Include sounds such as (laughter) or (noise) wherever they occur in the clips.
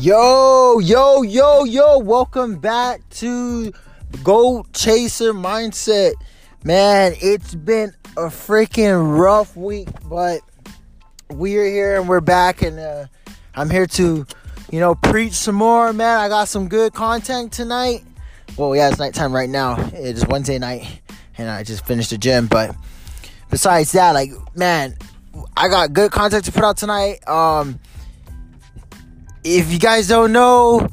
Yo, yo, yo, yo, welcome back to Goal Chaser Mindset. Man, it's been a freaking rough week, but we're here and we're back, and uh, I'm here to, you know, preach some more. Man, I got some good content tonight. Well, yeah, it's nighttime right now. It is Wednesday night, and I just finished the gym, but besides that, like, man, I got good content to put out tonight. Um, if you guys don't know,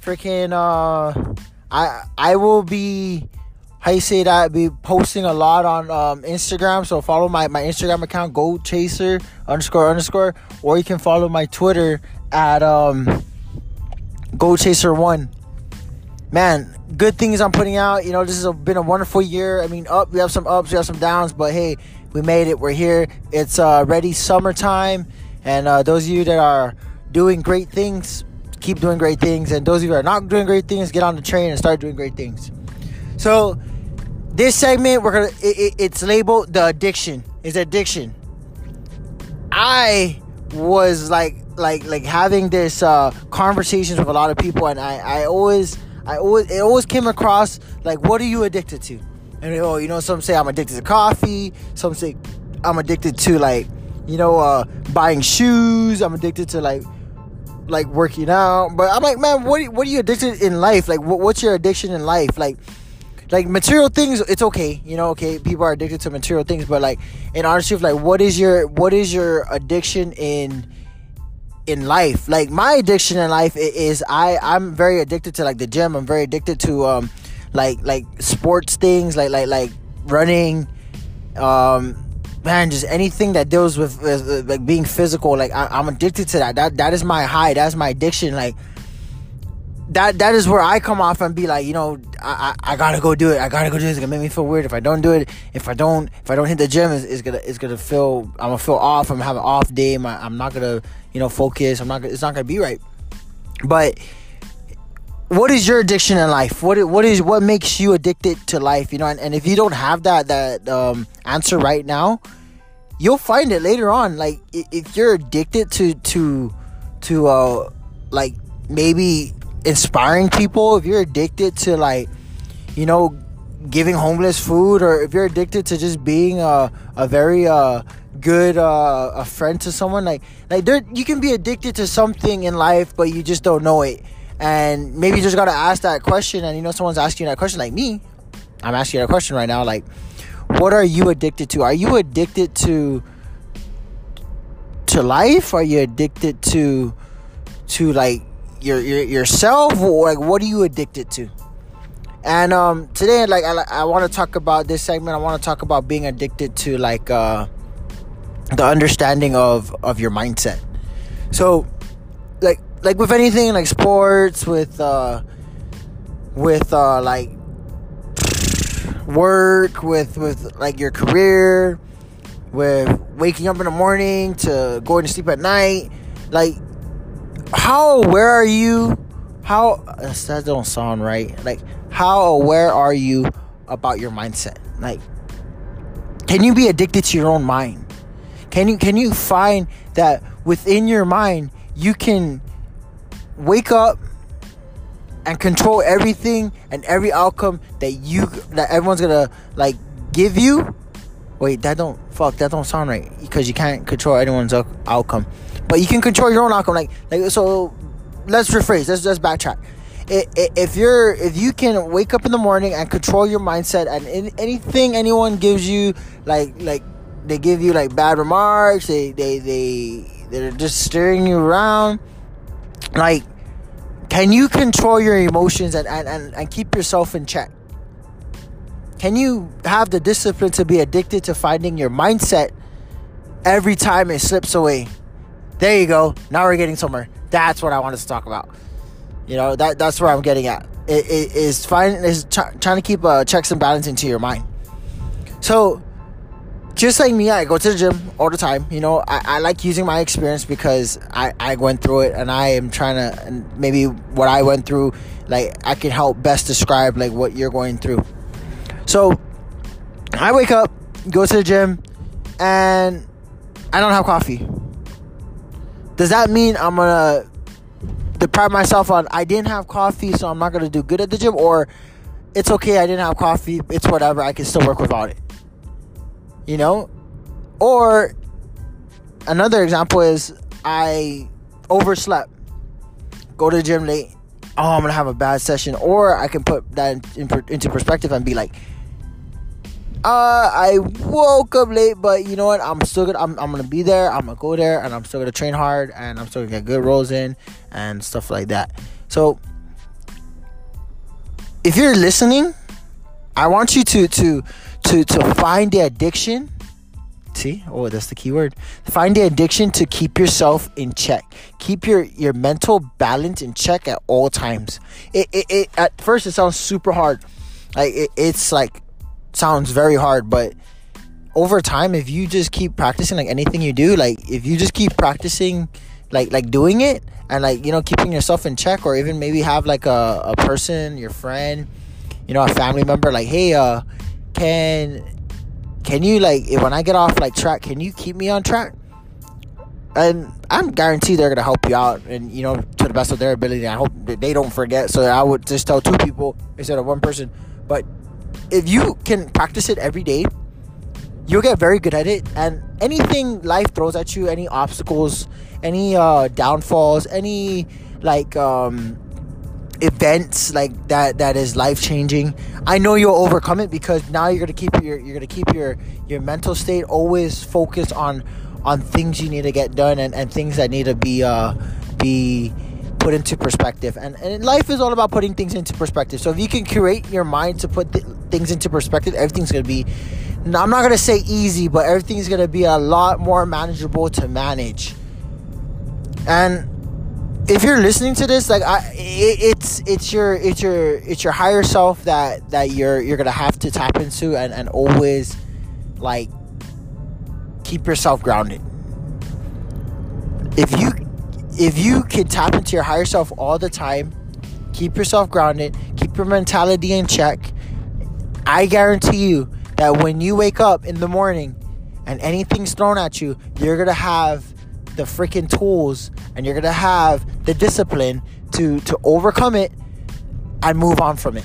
freaking uh, I I will be how you say that be posting a lot on um, Instagram. So follow my my Instagram account, Gold Chaser underscore underscore, or you can follow my Twitter at um, Gold Chaser One. Man, good things I'm putting out. You know, this has been a wonderful year. I mean, up we have some ups, we have some downs, but hey, we made it. We're here. It's uh, ready summertime, and uh, those of you that are doing great things, keep doing great things. And those of you who are not doing great things, get on the train and start doing great things. So, this segment, we're gonna it, it, it's labeled the addiction. Is addiction. I was like like like having this uh, conversations with a lot of people, and I I always I always it always came across like what are you addicted to? And oh, you know, some say I'm addicted to coffee. Some say I'm addicted to like you know uh, buying shoes. I'm addicted to like like working out. But I'm like, man, what what are you addicted in life? Like, what, what's your addiction in life? Like, like material things, it's okay, you know. Okay, people are addicted to material things, but like in honestly, like, what is your what is your addiction in in life? Like my addiction in life is I I'm very addicted to like the gym. I'm very addicted to um like like sports things, like like like running, um man, just anything that deals with, with like being physical, like I, am addicted to that. That that is my high. That's my addiction. Like that that is where I come off and be like, you know, I, I, I gotta go do it. I gotta go do it. It's gonna make me feel weird if I don't do it. If I don't if I don't hit the gym, it's, it's gonna it's gonna feel I'm gonna feel off. I'm gonna have an off day. My, I'm not gonna you know focus. I'm not. It's not gonna be right. But what is your addiction in life? What what is what makes you addicted to life? You know, and, and if you don't have that that um, answer right now, you'll find it later on. Like if you're addicted to to to uh like maybe inspiring people, if you're addicted to like you know giving homeless food, or if you're addicted to just being a a very uh good uh, a friend to someone like like there you can be addicted to something in life but you just don't know it and maybe you just gotta ask that question and you know someone's asking you that question like me. I'm asking that question right now like what are you addicted to? Are you addicted to to life? Are you addicted to to like your, your yourself? Or like what are you addicted to? And um today like i, I want to talk about this segment. I want to talk about being addicted to like uh the understanding of of your mindset. So like with anything like sports with uh with uh like work with with like your career with waking up in the morning to going to sleep at night like how aware are you how that don't sound right like how aware are you about your mindset? Like can you be addicted to your own mind? Can you can you find that within your mind you can wake up and control everything and every outcome that you that everyone's gonna like give you. Wait that don't fuck that don't sound right because you can't control anyone's outcome. But you can control your own outcome like like so let's rephrase let's just backtrack. If you're if you can wake up in the morning and control your mindset and anything anyone gives you like like they give you like bad remarks they they they they're just steering you around like can you control your emotions and, and, and, and keep yourself in check? Can you have the discipline to be addicted to finding your mindset every time it slips away? There you go. Now we're getting somewhere. That's what i wanted to talk about. You know that that's where i'm getting at. It, it is finding is trying to keep uh, checks and balance into your mind. So just like me, I go to the gym all the time. You know, I, I like using my experience because I, I went through it and I am trying to, and maybe what I went through, like, I can help best describe, like, what you're going through. So, I wake up, go to the gym, and I don't have coffee. Does that mean I'm gonna, deprive myself on I didn't have coffee, so I'm not gonna do good at the gym, or it's okay, I didn't have coffee, it's whatever, I can still work without it. You know? Or another example is I overslept, go to the gym late, oh, I'm gonna have a bad session, or I can put that in, in, into perspective and be like, uh, I woke up late, but you know what? I'm still gonna I'm, I'm gonna be there. I'm gonna go there, and I'm still gonna train hard, and I'm still gonna get good rolls in and stuff like that. So, if you're listening, I want you to to to to find the addiction. See, oh, that's the key word. Find the addiction to keep yourself in check. Keep your your mental balance in check at all times. It it, it at first it sounds super hard, like it, it's like sounds very hard, but over time, if you just keep practicing like anything you do, like if you just keep practicing, like like doing it and like you know keeping yourself in check, or even maybe have like a, a person, your friend, you know, a family member, like hey, uh, can can you like when I get off like track, can you keep me on track? And I'm guaranteed they're gonna help you out, and you know to the best of their ability. I hope that they don't forget. So I would just tell two people instead of one person, but if you can practice it every day, you'll get very good at it. And anything life throws at you, any obstacles, any uh, downfalls, any like um, events like that that is life changing, I know you'll overcome it because now you're gonna keep your you're gonna keep your your mental state always focused on on things you need to get done and, and things that need to be uh be put into perspective. And, and life is all about putting things into perspective. So if you can create your mind to put th- things into perspective, everything's to be, I'm not to say easy, but everything's to be a lot more manageable to manage. And if you're listening to this, like I, it, it's it's your it's your it's your higher self that that you're you're gonna have to tap into and and always like keep yourself grounded. If you if you can tap into your higher self all the time, keep yourself grounded, keep your mentality in check, I guarantee you that when you wake up in the morning and anything's thrown at you, you're gonna have the freaking tools and you're gonna have the discipline to to overcome it and move on from it.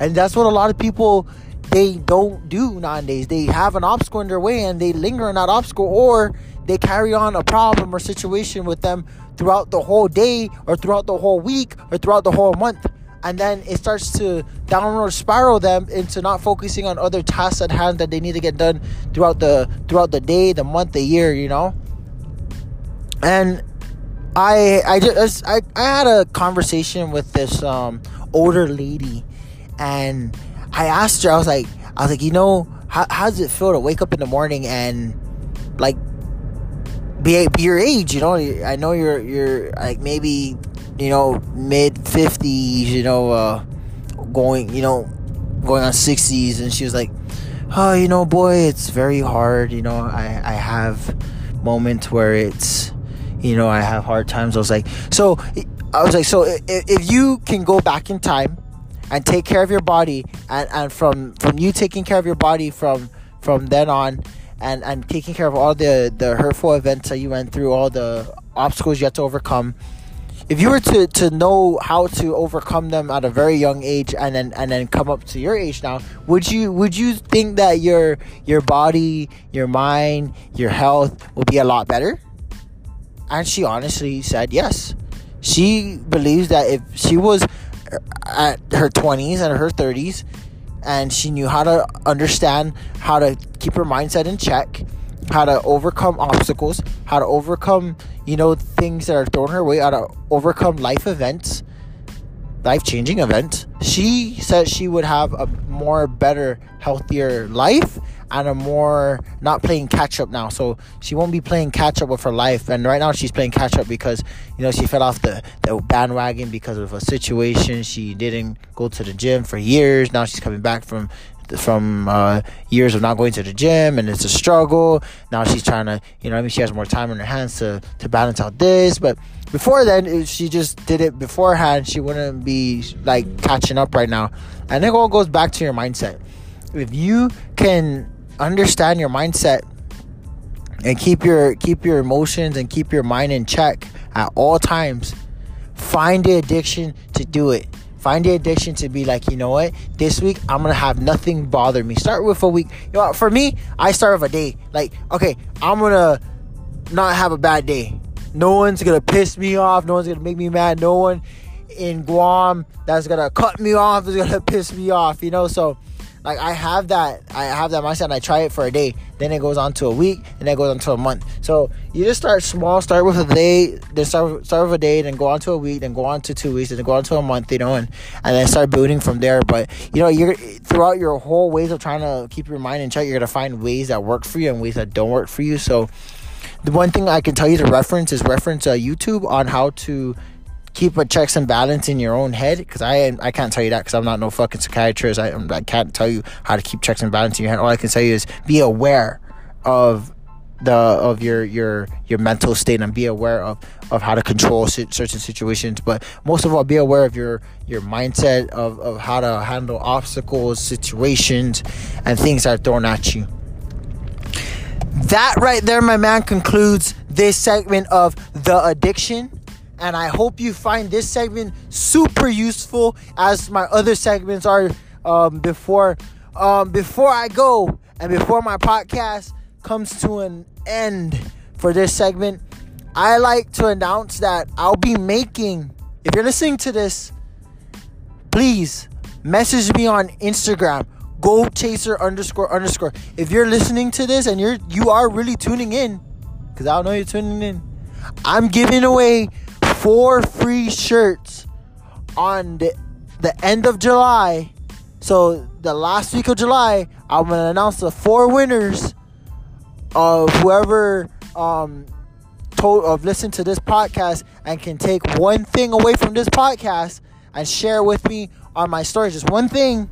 And that's what a lot of people they don't do nowadays. They have an obstacle in their way and they linger in that obstacle or they carry on a problem or situation with them throughout the whole day or throughout the whole week or throughout the whole month and then it starts to downward spiral them into not focusing on other tasks at hand that they need to get done throughout the throughout the day the month the year you know and i i just i, I had a conversation with this um older lady and i asked her i was like i was like you know how, how does it feel to wake up in the morning and like be, be your age, you know. I know you're you're like maybe you know mid fifties, you know, uh, going you know going on sixties, and she was like, "Oh, you know, boy, it's very hard. You know, I I have moments where it's you know I have hard times." I was like, so I was like, so if, you can go back in time and take care of your body, and and from from you taking care of your body from from then on and and taking care of all the the hurtful events that you went through, all the obstacles you had to overcome. If you were to, to know how to overcome them at a very young age and then and then come up to your age now, would you would you think that your your body, your mind, your health will be a lot better? And she honestly said yes. She believes that if she was at her 20s and her 30s and she knew how to understand how to keep her mindset in check, how to overcome obstacles, how to overcome, you know, things that are thrown her way, how to overcome life events, life changing events. She said she would have a more better, healthier life and more not playing catch up now. So she won't be playing catch up with her life. And right now she's playing catch up because you know she fell off the, the bandwagon because of a situation. She didn't go to the gym for years. Now she's coming back from from uh, years of not going to the gym and it's a struggle. Now she's trying to, you know, I mean, she has more time on her hands to, to balance out this. But before then, she just did it beforehand, she wouldn't be like catching up right now. And it all goes back to your mindset. If you can understand your mindset and keep your keep your emotions and keep your mind in check at all times find the addiction to do it. Find the addiction to be like, you know what? This week I'm gonna have nothing bother me. Start with a week. You know, for me, I start with a day. Like, okay, I'm gonna not have a bad day. No one's gonna piss me off. No one's gonna make me mad. No one in Guam that's gonna cut me off is gonna (laughs) piss me off. You know, so like I have that I have that mindset and I try it for a day. Then it goes on to a week and then it goes on to a month. So you just start small, start with a day, then start start with a day, then go on to a week, then go on to two weeks, then go on to a month, you know, and, and then start building from there. But you know, you're throughout your whole ways of trying to keep your mind in check, you're gonna find ways that work for you and ways that don't work for you. So the one thing I can tell you to reference is reference uh, YouTube on how to keep a checks and balance in your own head because I I can't tell you that because I'm not no fucking psychiatrist. I I can't tell you how to keep checks and balance in your head. All I can tell you is be aware of the of your your your mental state and be aware of of how to control certain situations but most of all be aware of your your mindset of of how to handle obstacles situations and things that are thrown at you that right there my man concludes this segment of the addiction and I hope you find this segment super useful as my other segments are um, before um, before I go and before my podcast comes to an end for this segment. I like to announce that I'll be making if you're listening to this, please message me on Instagram go chaser underscore underscore if you're listening to this and you're you are really tuning in because i don't know you're tuning in i'm giving away four free shirts on the, the end of July. So the last week of July, I'm gonna announce the four winners of whoever um told of listen to this podcast and can take one thing away from this podcast and share with me on my story. Just one thing.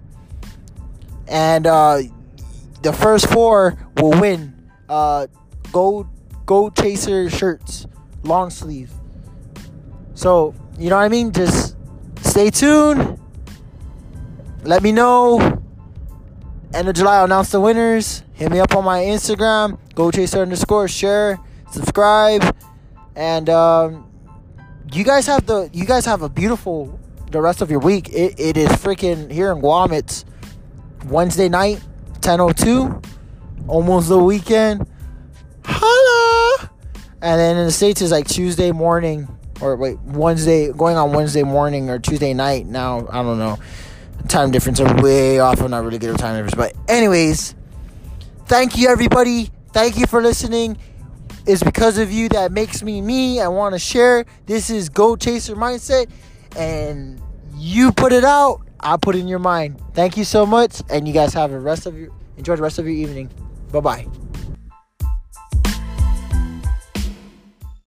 And uh the first four will win uh gold gold chaser shirts long sleeve so, you know what I mean? Just stay tuned. Let me know. End of July, I'll announce the winners. Hit me up on my Instagram, go chaser underscore, share, subscribe. And um, you guys have the you guys have a beautiful the rest of your week. It, it is freaking here in Guam, it's Wednesday night, 10.02. Almost the weekend. Holla! And then in the States is like Tuesday morning, or wait, Wednesday, going on Wednesday morning or Tuesday night. Now, I don't know. Time difference are way off. I'm not really good at time difference. But, anyways, thank you, everybody. Thank you for listening. It's because of you that makes me me. I want to share. This is Go Chaser Mindset. And you put it out, I put it in your mind. Thank you so much. And you guys have the rest of your, enjoy the rest of your evening. Bye bye.